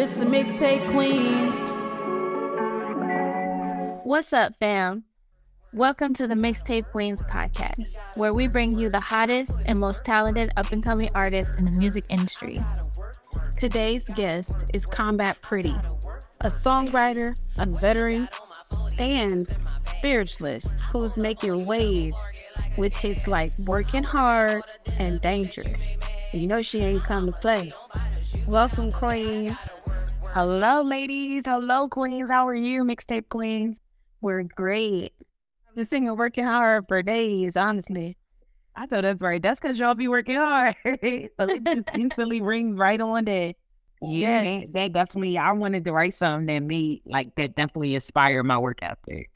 This the mixtape queens. What's up, fam? Welcome to the Mixtape Queens podcast, where we bring you the hottest and most talented up and coming artists in the music industry. Today's guest is Combat Pretty, a songwriter, a veteran, and spiritualist who is making waves with hits like Working Hard and Dangerous. You know she ain't come to play. Welcome, Queen. Hello, ladies. Hello, queens. How are you, mixtape queens? We're great. I've been singing working hard for days, honestly. I thought that's right. That's because y'all be working hard. so it just instantly rings right on that. Yeah, that, that definitely. I wanted to write something that me, like that definitely inspired my work ethic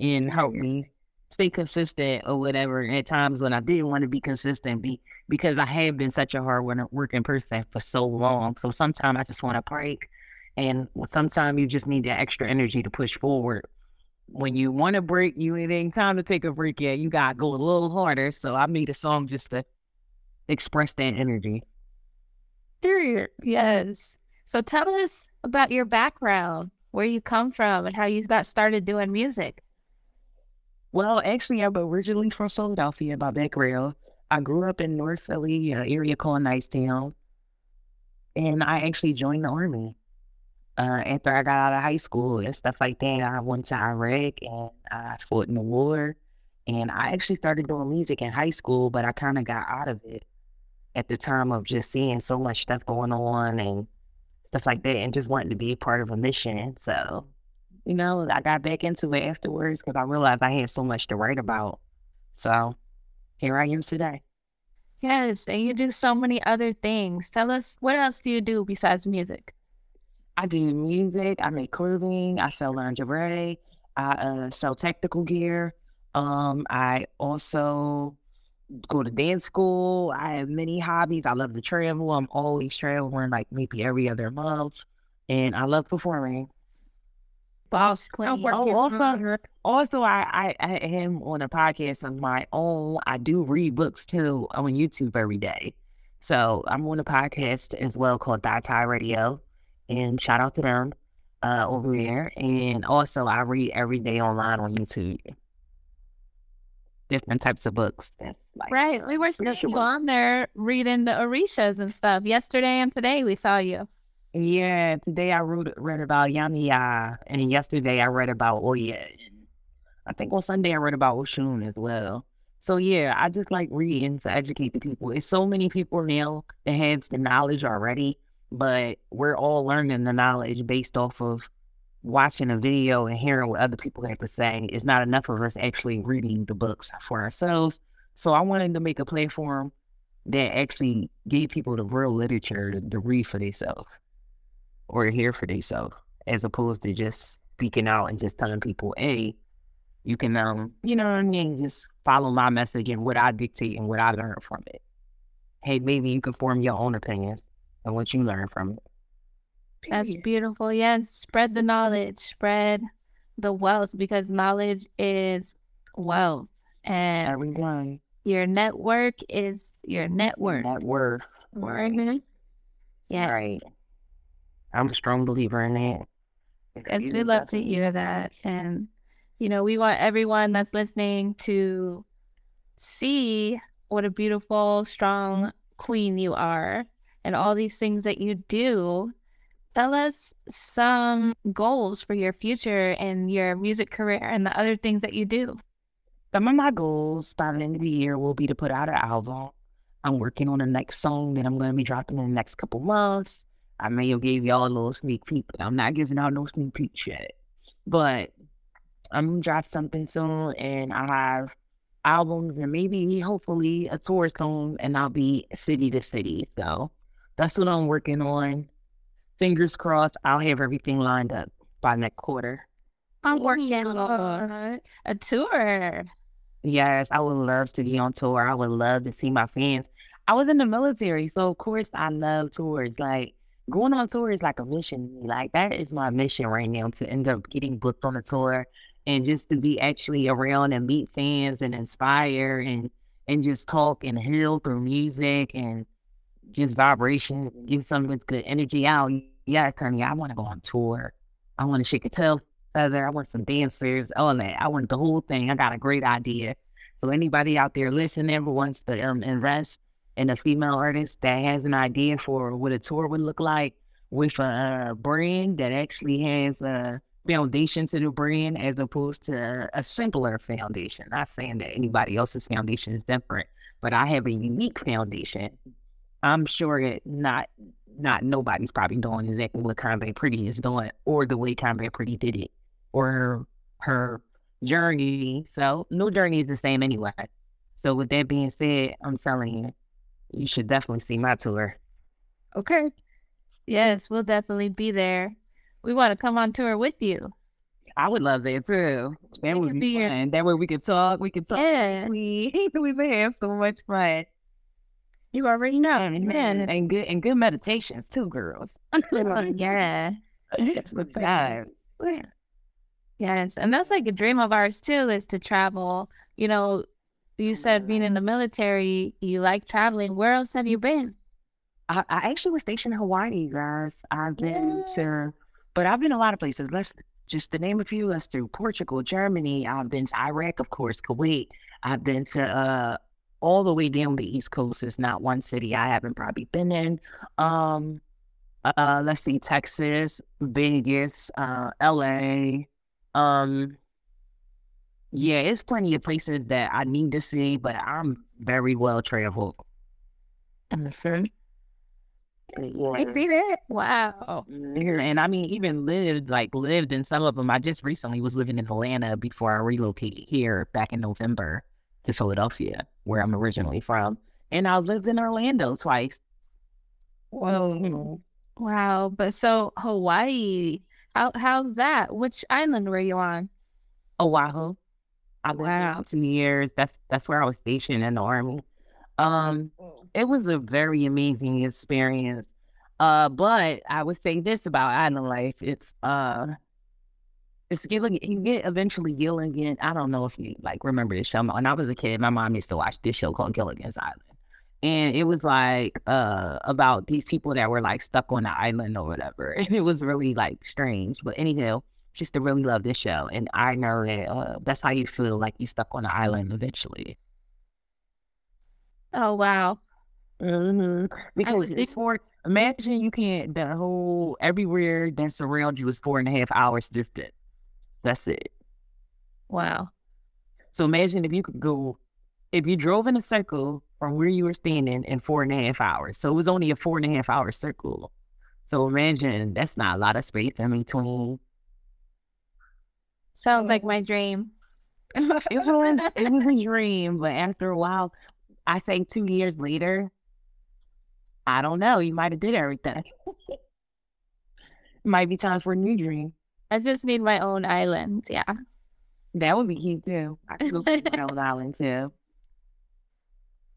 and help me stay consistent or whatever. At times when I didn't want to be consistent, be because I have been such a hard working person for so long. So sometimes I just want to break, and sometimes you just need the extra energy to push forward. When you want to break, you it ain't time to take a break yet. You gotta go a little harder. So I made a song just to express that energy. Sure. Yes. So tell us about your background, where you come from, and how you got started doing music. Well, actually, I'm originally from Philadelphia, by background. I grew up in North Philly, an area called Nicetown, and I actually joined the army. Uh, after I got out of high school and stuff like that, I went to Iraq and I fought in the war. And I actually started doing music in high school, but I kind of got out of it at the time of just seeing so much stuff going on and stuff like that, and just wanting to be part of a mission. So, you know, I got back into it afterwards because I realized I had so much to write about. So, here I am today. Yes, and you do so many other things. Tell us what else do you do besides music? I do music. I make clothing. I sell lingerie. I uh, sell technical gear. Um, I also go to dance school. I have many hobbies. I love to travel. I'm always traveling, like maybe every other month, and I love performing. Boss queen. Oh, also, also, I, I I am on a podcast of my own. I do read books too I'm on YouTube every day. So I'm on a podcast as well called Die Tie Radio, and shout out to them uh, over there. And also, I read every day online on YouTube different types of books. That's like right. We were seeing you on there reading the Orishas and stuff yesterday and today. We saw you. Yeah, today I wrote read about Yemaya, and yesterday I read about Oya. And I think on Sunday I read about Oshun as well. So yeah, I just like reading to educate the people. It's so many people now that have the knowledge already, but we're all learning the knowledge based off of watching a video and hearing what other people have to say It's not enough of us actually reading the books for ourselves. So I wanted to make a platform that actually gave people the real literature to, to read for themselves or hear for themselves, as opposed to just speaking out and just telling people, hey, you can, um, you know what I mean, just follow my message and what I dictate and what I learn from it. Hey, maybe you can form your own opinions and what you learn from it. That's beautiful. Yes. Spread the knowledge, spread the wealth because knowledge is wealth. And everyone. Your network is your network. Network. Right. Mm-hmm. Yeah. Right. I'm a strong believer in that. Yes, we love to hear that. And, you know, we want everyone that's listening to see what a beautiful, strong queen you are and all these things that you do tell us some goals for your future and your music career and the other things that you do. Some of my goals by the end of the year will be to put out an album. I'm working on the next song that I'm going to be dropping in the next couple months. I may have gave y'all a little sneak peek, but I'm not giving out no sneak peeks yet. But I'm gonna drop something soon, and I have albums and maybe hopefully a tour soon, and I'll be city to city. So that's what I'm working on fingers crossed, I'll have everything lined up by next quarter. I'm working on a tour. Yes, I would love to be on tour. I would love to see my fans. I was in the military, so of course I love tours. Like going on tour is like a mission. Like that is my mission right now to end up getting booked on a tour and just to be actually around and meet fans and inspire and and just talk and heal through music and just vibration, give something with good energy out. Yeah, honey, I want to go on tour. I want to shake a tail feather. I want some dancers, all that. I want the whole thing. I got a great idea. So anybody out there listening who wants to um, invest in a female artist that has an idea for what a tour would look like with a, a brand that actually has a foundation to the brand as opposed to a simpler foundation. Not saying that anybody else's foundation is different, but I have a unique foundation. I'm sure that not not nobody's probably doing exactly what Combat Pretty is doing or the way Combat Pretty did it or her, journey. So no journey is the same anyway. So with that being said, I'm telling you, you should definitely see my tour. Okay. Yes, we'll definitely be there. We want to come on tour with you. I would love that too. That We would be be fun. That way we could talk. We could talk. Yeah. We we would have so much fun. You already know. And, Yeah. and good and good meditations too, girls. yeah. It's the time. Yes. And that's like a dream of ours too, is to travel. You know, you said being in the military, you like traveling. Where else have you been? I, I actually was stationed in Hawaii, guys. I've been to, but I've been a lot of places. Let's just to name a few. Let's do Portugal, Germany. I've been to Iraq, of course, Kuwait. I've been to uh all the way down the East Coast. There's not one city I haven't probably been in. Um, uh, let's see, Texas, Vegas, uh, L.A. Um, yeah, it's plenty of places that I need to see, but I'm very well traveled. I see that. Wow. Mhm. And I mean, even lived like lived in some of them. I just recently was living in Atlanta before I relocated here back in November to Philadelphia, where I'm originally from. And I lived in Orlando twice. Whoa. Wow. But so Hawaii, how how's that? Which island were you on? Oahu. I lived there Wow. for two years. That's that's where I was stationed in the army. Um, it was a very amazing experience. Uh, but I would say this about island life: it's uh, it's Gilligan. You get eventually Gilligan. I don't know if you like remember this show. When I was a kid, my mom used to watch this show called Gilligan's Island, and it was like uh about these people that were like stuck on the island or whatever, and it was really like strange. But anyhow, just to really love this show, and I know that uh, that's how you feel like you stuck on the island eventually. Oh wow. hmm Because it's four. Imagine you can't the whole everywhere that's around you is four and a half hours distance. That's it. Wow. So imagine if you could go, if you drove in a circle from where you were standing in four and a half hours. So it was only a four and a half hour circle. So imagine that's not a lot of space in between. Sounds like my dream. It was it was a dream, but after a while, I say two years later, I don't know. You might have did everything. might be time for a new dream. I just need my own island. Yeah. That would be cute too. I could go my own island too.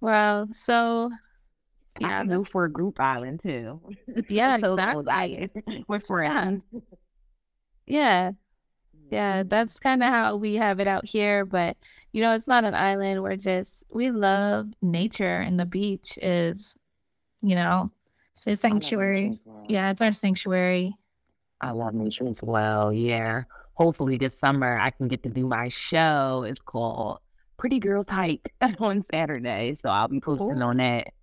Well, so I yeah, could go for a group island too. yeah, exactly. with friends. Yeah. Yeah, mm-hmm. that's kind of how we have it out here, but you know, it's not an island. We're just we love nature and the beach is, you know, it's a sanctuary. Yeah, it's our sanctuary. I love nature as well. Yeah. Hopefully this summer I can get to do my show. It's called Pretty Girls Hike on Saturday. So I'll be posting on that.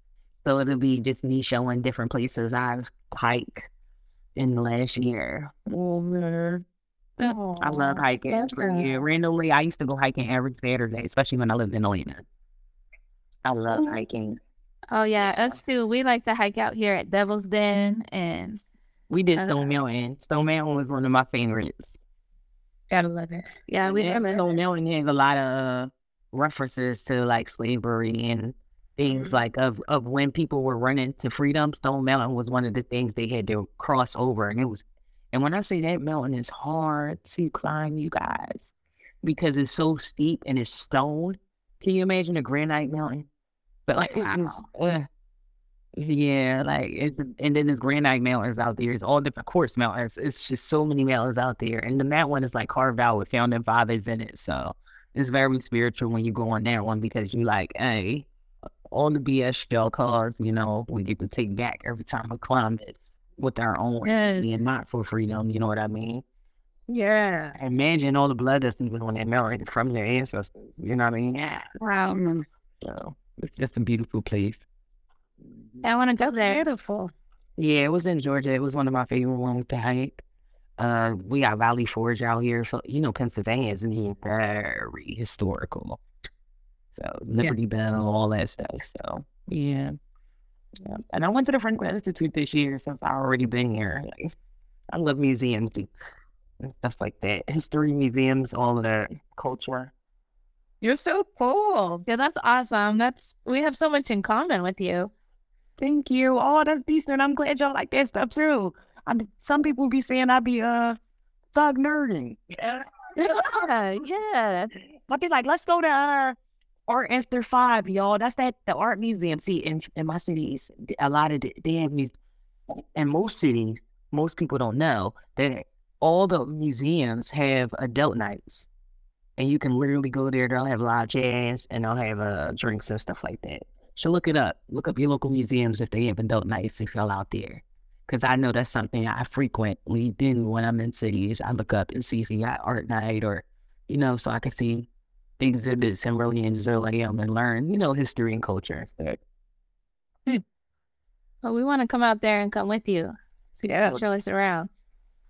So it'll be just me showing different places I've hiked in the last year. I love hiking. yeah, randomly, I used to go hiking every Saturday, especially when I lived in Atlanta. I love Mhm. hiking. Oh yeah, us too. We like to hike out here at Devil's Den and We did Stone Mountain. Stone Mountain was one of my favorites. gotta love it. Yeah, we love it. Stone Mountain has a lot of uh, references to like slavery and things Mhm. like of of when people were running to freedom. Stone Mountain was one of the things they had to cross over, and it was. And when I say that mountain is hard to climb, you guys, because it's so steep and it's stone. Can you imagine a granite mountain? But like, it's just, uh, yeah, like it's and then there's granite mountains out there. It's all different course mountains. It's just so many mountains out there, and then that one is like carved out with founding fathers in it. So it's very spiritual when you go on that one because you like, hey, all the BS shell cars, you know, when you can take back every time we climb it. with our own Yes. and not for freedom. You know what I mean? Yeah. Imagine all the blood that's even on that mountain from their ancestors. You know what I mean? Yeah. Wow. So it's just a beautiful place. I want to go there. Beautiful. Yeah, it was in Georgia. It was one of my favorite ones to hike. Uh, we got Valley Forge out here. So, you know, Pennsylvania is very historical. So, Liberty Bell, all that stuff. So, yeah. yeah. And I went to the Franklin Institute this year since I've already been here. Like, I love museums and and stuff like that. History museums, all of that culture. You're so cool. Yeah, that's awesome. That's we have so much in common with you. Thank you. Oh, that's decent. I'm glad y'all like that stuff too. I'm, some people be saying I be uh thug nerding. Yeah, yeah. But they're like, let's go to uh, Art After Five, y'all. That's that the art museum. See, in in my cities, a lot of the, they have these. In most cities, most people don't know that all the museums have adult nights, and you can literally go there. They'll have live jazz and they'll have uh, drinks and stuff like that. So look it up. Look up your local museums if they have adult nights if y'all out there. Because I know that's something I frequently do when I'm in cities. I look up and see if you got art night or, you know, so I can see the exhibits and really enjoy them and learn, you know, history and culture. So, But hmm. we want to come out there and come with you. So you Yeah. show us around.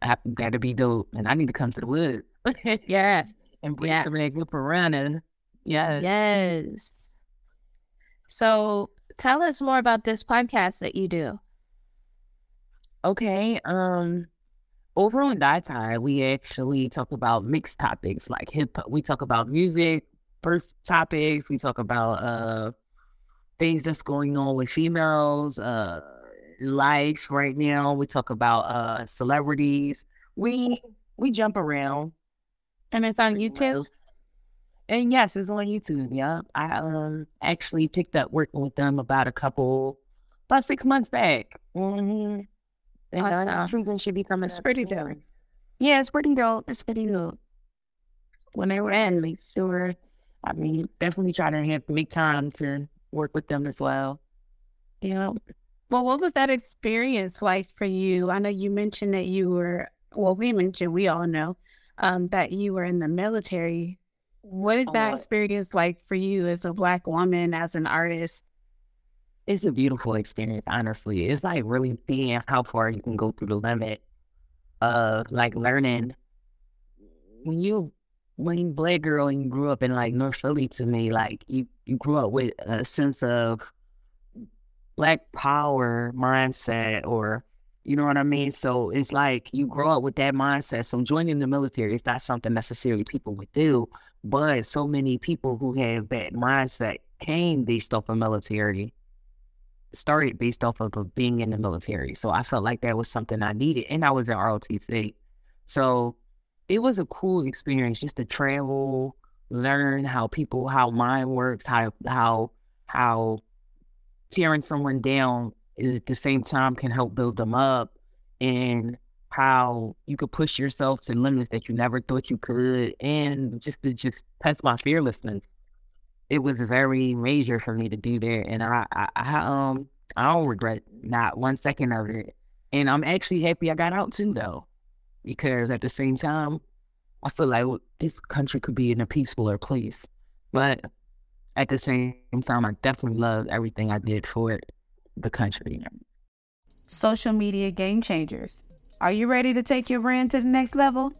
I gotta be dope. And I need to come to the woods. Yes. and bring Yeah. some of that good running. Yeah. Yes. So tell us more about this podcast that you do. Okay. Um, over on Die Tie, we actually talk about mixed topics like hip hop. We talk about music, first topics. We talk about uh things that's going on with females, uh life right now. We talk about uh celebrities. We we jump around. And it's on YouTube. And yes, it's on YouTube. Yeah, I um actually picked up working with them about a couple, about six months back. Mm-hmm. And uh, Awesome. something should be coming. It's up pretty dope. Yeah, it's pretty dope. It's pretty dope. When they were in, make sure. I mean, definitely try to have make time to work with them as well. Yeah. Well, what was that experience like for you? I know you mentioned that you were, well, we mentioned, we all know um, that you were in the military. What is that experience like for you as a Black woman, as an artist? it's a beautiful experience. Honestly, it's like really seeing how far you can go through the limit of like learning. When you when you black girl and you grew up in like North Philly, to me, like you you grew up with a sense of black power mindset, or you know what I mean. So it's like you grow up with that mindset. So joining the military is not something necessarily people would do, but so many people who have that mindset came based off of military started based off of, of being in the military. So I felt like that was something I needed. And I was in ROTC. So it was a cool experience just to travel, learn how people, how mind works, how, how, how tearing someone down at the same time can help build them up and how you could push yourself to limits that you never thought you could. And just to just test my fearlessness it was very major for me to do that, and I, I, I um, I don't regret not one second of it. And I'm actually happy I got out too, though, because at the same time, I feel like this country could be in a peacefuler place. But at the same time, I definitely love everything I did for the country. Social media game changers. Are you ready to take your brand to the next level?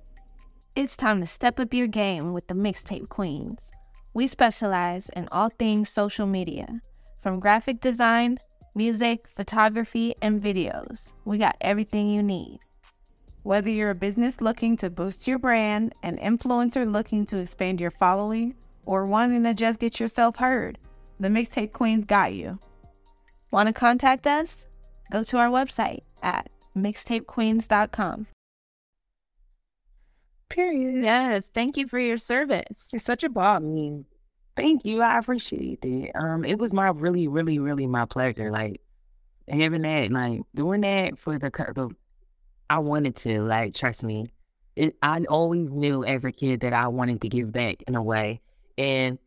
It's time to step up your game with the Mixtape Queens. We specialize in all things social media, from graphic design, music, photography, and videos. We got everything you need. Whether you're a business looking to boost your brand, an influencer looking to expand your following, or wanting to just get yourself heard, the Mixtape Queens got you. Want to contact us? Go to our website at mixtapequeens.com. Period. Yes, thank you for your service. You're such a boss. I mean, thank you. I appreciate it. Um, it was my really, really, really my pleasure. Like having that, like doing that for the, the I wanted to. Like, trust me, it. I always knew as a kid that I wanted to give back in a way, and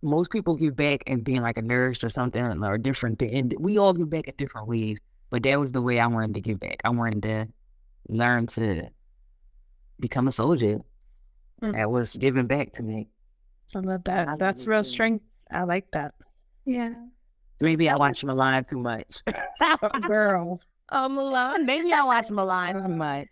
most people give back and being like a nurse or something or different. thi- And we all give back in different ways. But that was the way I wanted to give back. I wanted to learn to become a soldier. Mm. That was giving back to me. I love that. That's real strength. I like that. Yeah. Maybe I watch Mulan too much. Girl. Oh, Mulan. Maybe I watch Mulan too much.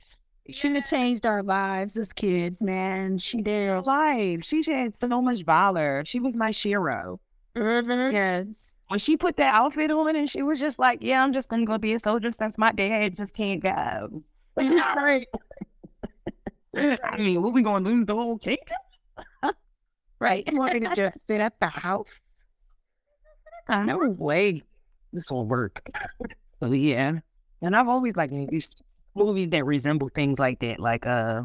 She have changed our lives as kids, man. She did her life. She had so much valor. She was my hero. Mm-hmm. Yes. When she put that outfit on and she was just like, Yeah, I'm just gonna go be a soldier since my dad just can't go. I mean, what we gonna lose the whole kingdom? Right. You want me to just sit at the house? no way this will work. so yeah. And I've always liked these movies that resemble things like that, like uh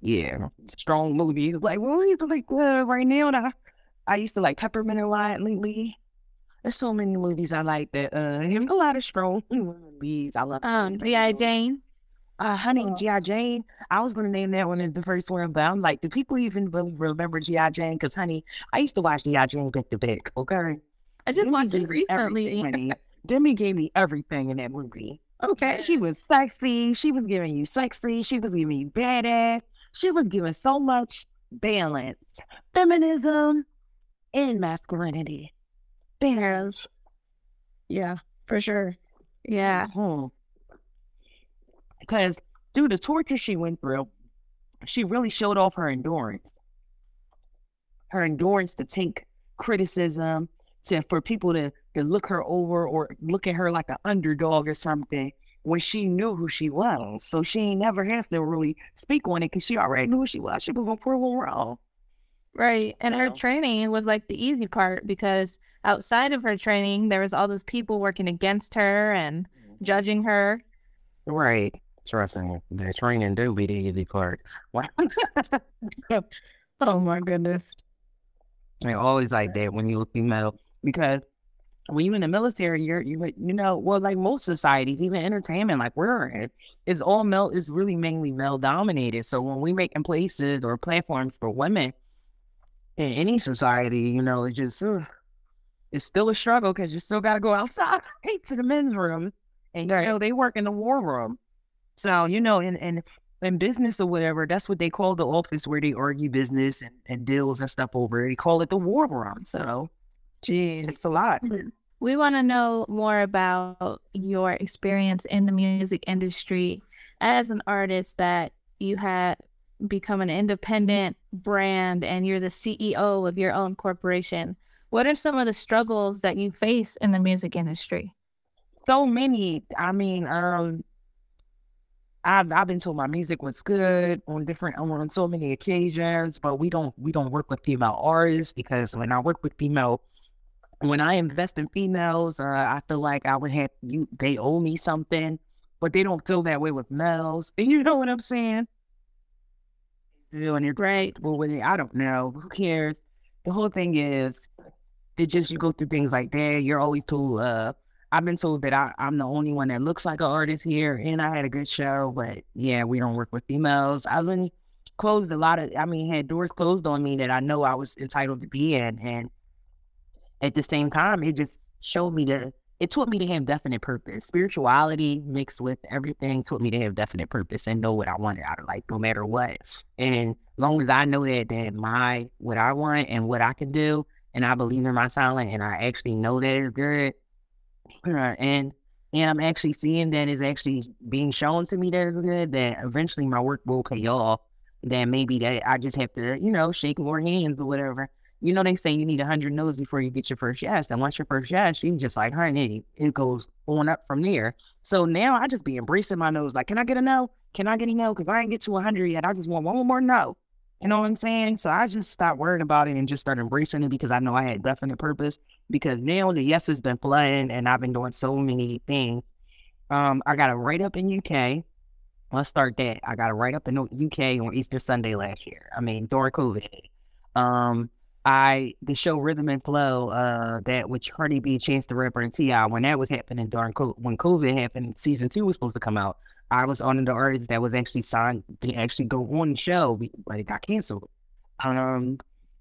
yeah, strong movies. Like movies like uh, right now I, I used to like Peppermint a lot lately. There's so many movies I like that uh have a lot of strong movies. I love Um, G.I. Jane. uh, honey, G.I. Jane. I was going to name that one as the first one, but I'm like, do people even really remember G.I. Jane? Because, honey, I used to watch G.I. Jane back to back, okay? I just Demi watched it gave me everything, recently. Demi gave me everything in that movie. Okay. She was sexy. She was giving you sexy. She was giving you badass. She was giving so much balance, feminism, and masculinity. Balance. Yeah, for sure. Yeah. Mhm. Because through the torture she went through, she really showed off her endurance. Her endurance to take criticism, to for people to, to look her over or look at her like an underdog or something when she knew who she was. So she ain't never have to really speak on it because she already knew who she was. She was gonna prove them wrong. Right. And her So- training was like the easy part because outside of her training, there was all those people working against her and mm-hmm. judging her. Right. Trust me, the training do be the easy part. Wow. Oh my goodness. I always like that when you look female because when you're in the military, you're you you know well like most societies, even entertainment, like we're in, it's all male. is really mainly male dominated. So when we making places or platforms for women in any society, you know, it's just it's still a struggle because you still got to go outside to the men's room, and you know they work in the war room. So you know, in in in business or whatever, that's what they call the office where they argue business and, and deals and stuff over. They call it the war room. So Jeez. it's a lot. Hmm. We want to know more about your experience in the music industry as an artist that you had become an independent brand and you're the CEO of your own corporation. What are some of the struggles that you face in the music industry? So many. I mean, um, I've I've been told my music was good on different on so many occasions, but we don't we don't work with female artists because when I work with female when I invest in females, uh, I feel like I would have you they owe me something, but they don't feel that way with males. And you know what I'm saying? Know, and you're Right. well with it. I don't know. Who cares? The whole thing is it just you go through things like that. You're always told, uh, I've been told that I, I'm the only one that looks like an artist here and I had a good show, but yeah, we don't work with females. I've been closed a lot of I mean, had doors closed on me that I know I was entitled to be in and at the same time it just showed me that it taught me to have definite purpose. Spirituality mixed with everything taught me to have definite purpose and know what I wanted out of life, no matter what. And as long as I know that that my what I want and what I can do, and I believe in my talent, and I actually know that it's good, uh, and and I'm actually seeing that it's actually being shown to me that it's good, that eventually my work will pay off. That maybe that I just have to, you know, shake more hands or whatever. You know, they say you need a hundred no's before you get your first yes. And once your first yes, you just like, honey, it goes on up from there. So now I just be embracing my nose. Like, can I get a no? Can I get a no? Because I ain't get to a hundred yet. I just want one more no. You know what I'm saying? So I just stopped worrying about it and just started embracing it because I know I had definite purpose. Because now the yes has been flooding and I've been doing so many things. Um, I got a write up in UK. Let's start that. I got a write up in UK on Easter Sunday last year. I mean, during COVID. Um, I the show Rhythm and Flow, uh, that with Cardi B, Chance the Rapper, and T.I., when that was happening during when COVID happened, season two was supposed to come out. I was on the artist that was actually signed to actually go on the show, but it got canceled. Um,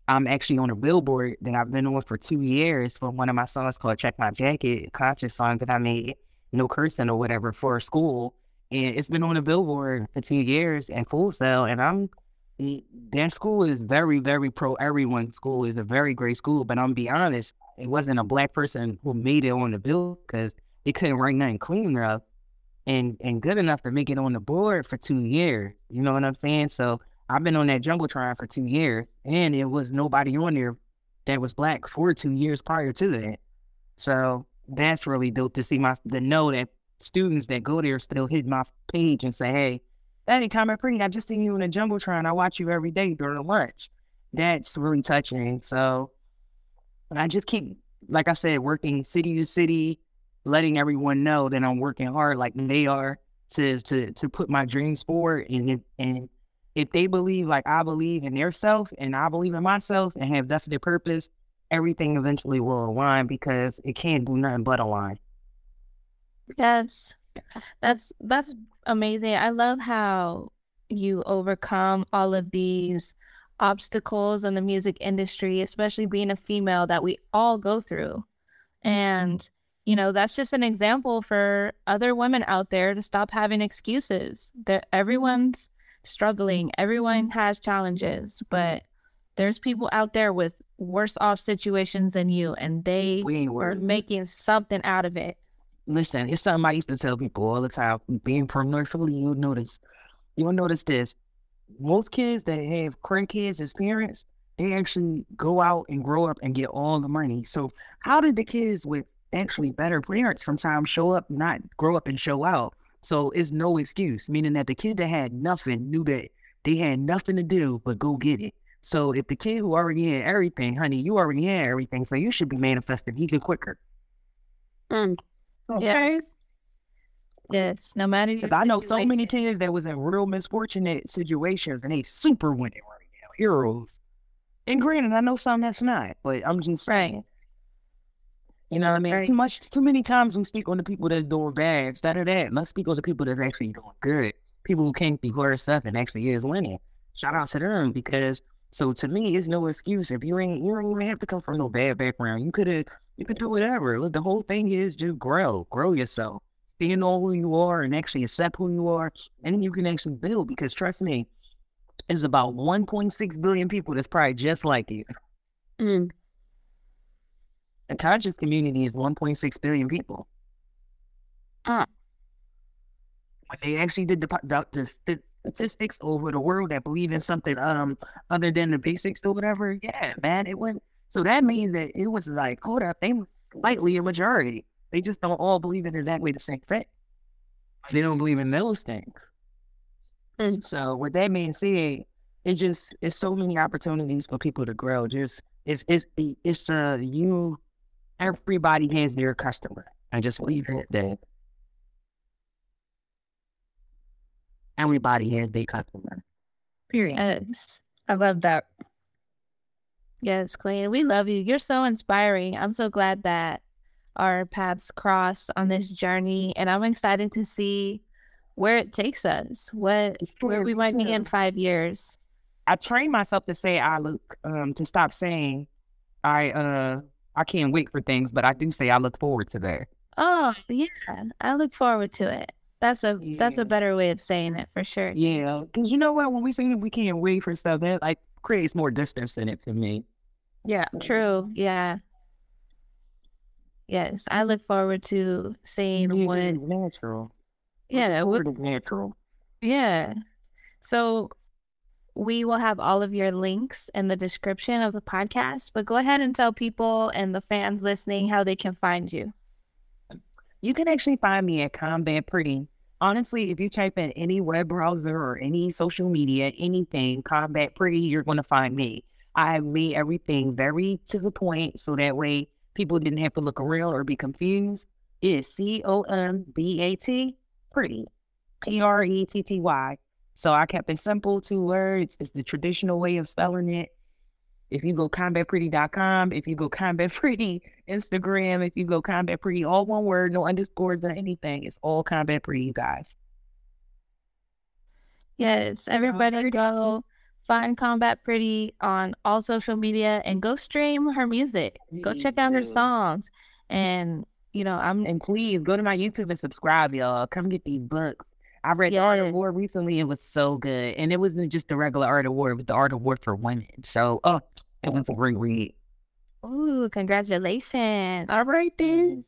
I'm actually on a billboard that I've been on for two years for one of my songs called "Check My Jacket," a conscious song that I made. no cursing or whatever for school. And it's been on the billboard for two years and Full Sail. And I'm that school is very, very pro everyone school is a very great school. But I'm be honest, it wasn't a black person who made it on the bill because they couldn't write nothing clean enough and and good enough to make it on the board for two years. You know what I'm saying? So I've been on that jungle jumbotron for two years, and it was nobody on there that was black for two years prior to that. So that's really dope to see my to know that students that go there still hit my page and say, "Hey, Daddy, Combat Pretty, I just seen you in a jumbotron. I watch you every day during lunch." That's really touching. So I just keep, like I said, working city to city, letting everyone know that I'm working hard, like they are, to to to put my dreams forward and if, and if they believe like I believe in their self and I believe in myself and have definite purpose, everything eventually will align because it can't do nothing but align. Yes. That's that's amazing. I love how you overcome all of these obstacles in the music industry, especially being a female that we all go through. And you know, that's just an example for other women out there to stop having excuses. That everyone's struggling. Everyone has challenges, but there's people out there with worse off situations than you, and they are making something out of it. Listen, it's something I used to tell people all the time. Being from North Philly, you'll notice, you'll notice this. Most kids that have kids as parents, they actually go out and grow up and get all the money. So how did the kids with actually better parents sometimes show up, not grow up and show out? So it's no excuse, meaning that the kid that had nothing knew that they had nothing to do but go get it. So if the kid who already had everything, honey, you already had everything, so you should be manifesting even quicker. Mm. Okay. Yes. Yes. No matter Because I know so many kids that was in real misfortunate situations and they super winning right now, heroes. And granted, I know some that's not, but I'm just right. saying you know what I mean? Right. Too much, too many times we speak on the people that's doing bad. Instead of that, let's speak on the people that's actually doing good. People who can't be worse stuff and actually is winning. Shout out to them because so to me, it's no excuse. If you ain't, you don't even have to come from no bad background. You could have, you could do whatever. Look, the whole thing is just grow, grow yourself, stand on who you are, and actually accept who you are, and then you can actually build. Because trust me, there's about 1.6 billion people that's probably just like you. Mm. The conscious community is 1.6 billion people. Uh. They actually did the, the, the, statistics over the world that believe in something um other than the basics or whatever, yeah, man, it went. So that means that it was like, hold up, they slightly a majority. They just don't all believe in exactly the same thing. They don't believe in those things. Mm. So with that being said, it's just it's so many opportunities for people to grow. Just it's it's it's uh you everybody has their customer. I just leave it there. Everybody has their customer. Period. Yes. I love that. Yes, Queen. We love you. You're so inspiring. I'm so glad that our paths cross on this journey, and I'm excited to see where it takes us. What where we might be in five years. I trained myself to say I look um to stop saying I uh I can't wait for things, but I do say I look forward to that. Oh yeah, I look forward to it. That's a yeah. that's a better way of saying it for sure. Yeah, because you know what? When we say we can't wait for stuff, that like creates more distance in it for me. Yeah, true. Yeah. Yes, I look forward to seeing yeah, what natural. Yeah, that would natural. Yeah. So we will have all of your links in the description of the podcast, but go ahead and tell people and the fans listening how they can find you. You can actually find me at Combat Pretty. Honestly, if you type in any web browser or any social media, anything, Combat Pretty, you're going to find me. I made everything very to the point so that way people didn't have to look around or be confused. It is C O M B A T, pretty, P R E T T Y. So I kept it simple, two words. It's the traditional way of spelling it. If you go combatpretty.com, if you go combat pretty Instagram, if you go combat pretty, all one word, no underscores or anything, it's all combat pretty, you guys. Yes, everybody go find Combat Pretty on all social media and go stream her music. Go check out her songs. And you know, I'm And please go to my YouTube and subscribe, y'all. Come get these books. I read the Art of War Yes. recently. It was so good. And it wasn't just the regular Art of War, it was the Art of War for women. So, oh, it was a great read. ooh, congratulations. All right then.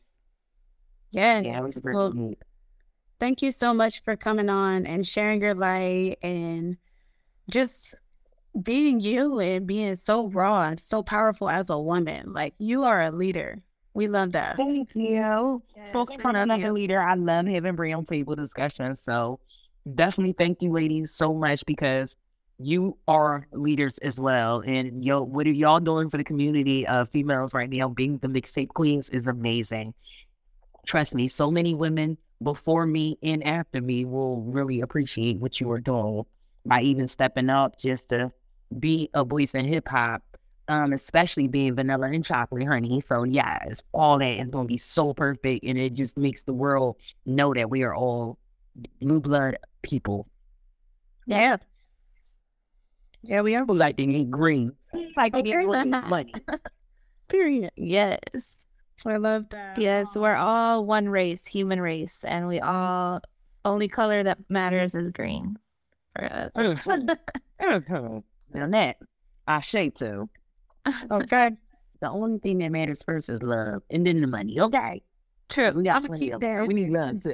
Yes. Yeah, it was great Well, read. thank you so much for coming on and sharing your light and just being you and being so raw and so powerful as a woman. Like you are a leader. We love that. Thank you. Yes, Spoken we from another you. leader. I love having round table discussions. So definitely thank you, ladies, so much because you are leaders as well. And yo, what are y'all doing for the community of females right now? Being the mixtape queens is amazing. Trust me, so many women before me and after me will really appreciate what you are doing by even stepping up just to be a voice in hip hop um, especially being vanilla and chocolate honey. So yes, all that is going to be so perfect, and it just makes the world know that we are all blue blood people. Yeah. Yeah, we are. Who like to eat green, like Okay. get money. Period. Yes. I love that. Yes, we're all one race, human race, and we all only color that matters is green for us. now that I say too. Okay. The only thing that matters first is love, and then the money. Okay, True. we got I'ma plenty keep of there. We need love too.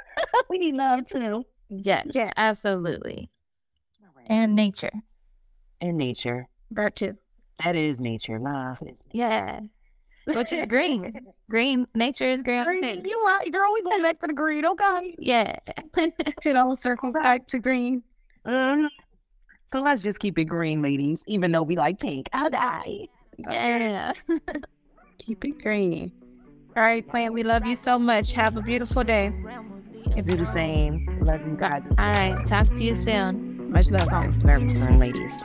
we need love too. Yeah, yeah, absolutely. And nature. And nature. That too. That is nature. Love. is- Yeah. Which is green. Green. Nature is green. You right, girl. We going back to the green. Okay. Yeah. It all circles back to green. Mhm. So let's just keep it green, ladies, even though we like pink. I'll die. yeah. Keep it green. All right, Plant. We love you so much. Have a beautiful day. Do the same. Love you guys. All right. Talk to you soon. Much love. Ladies.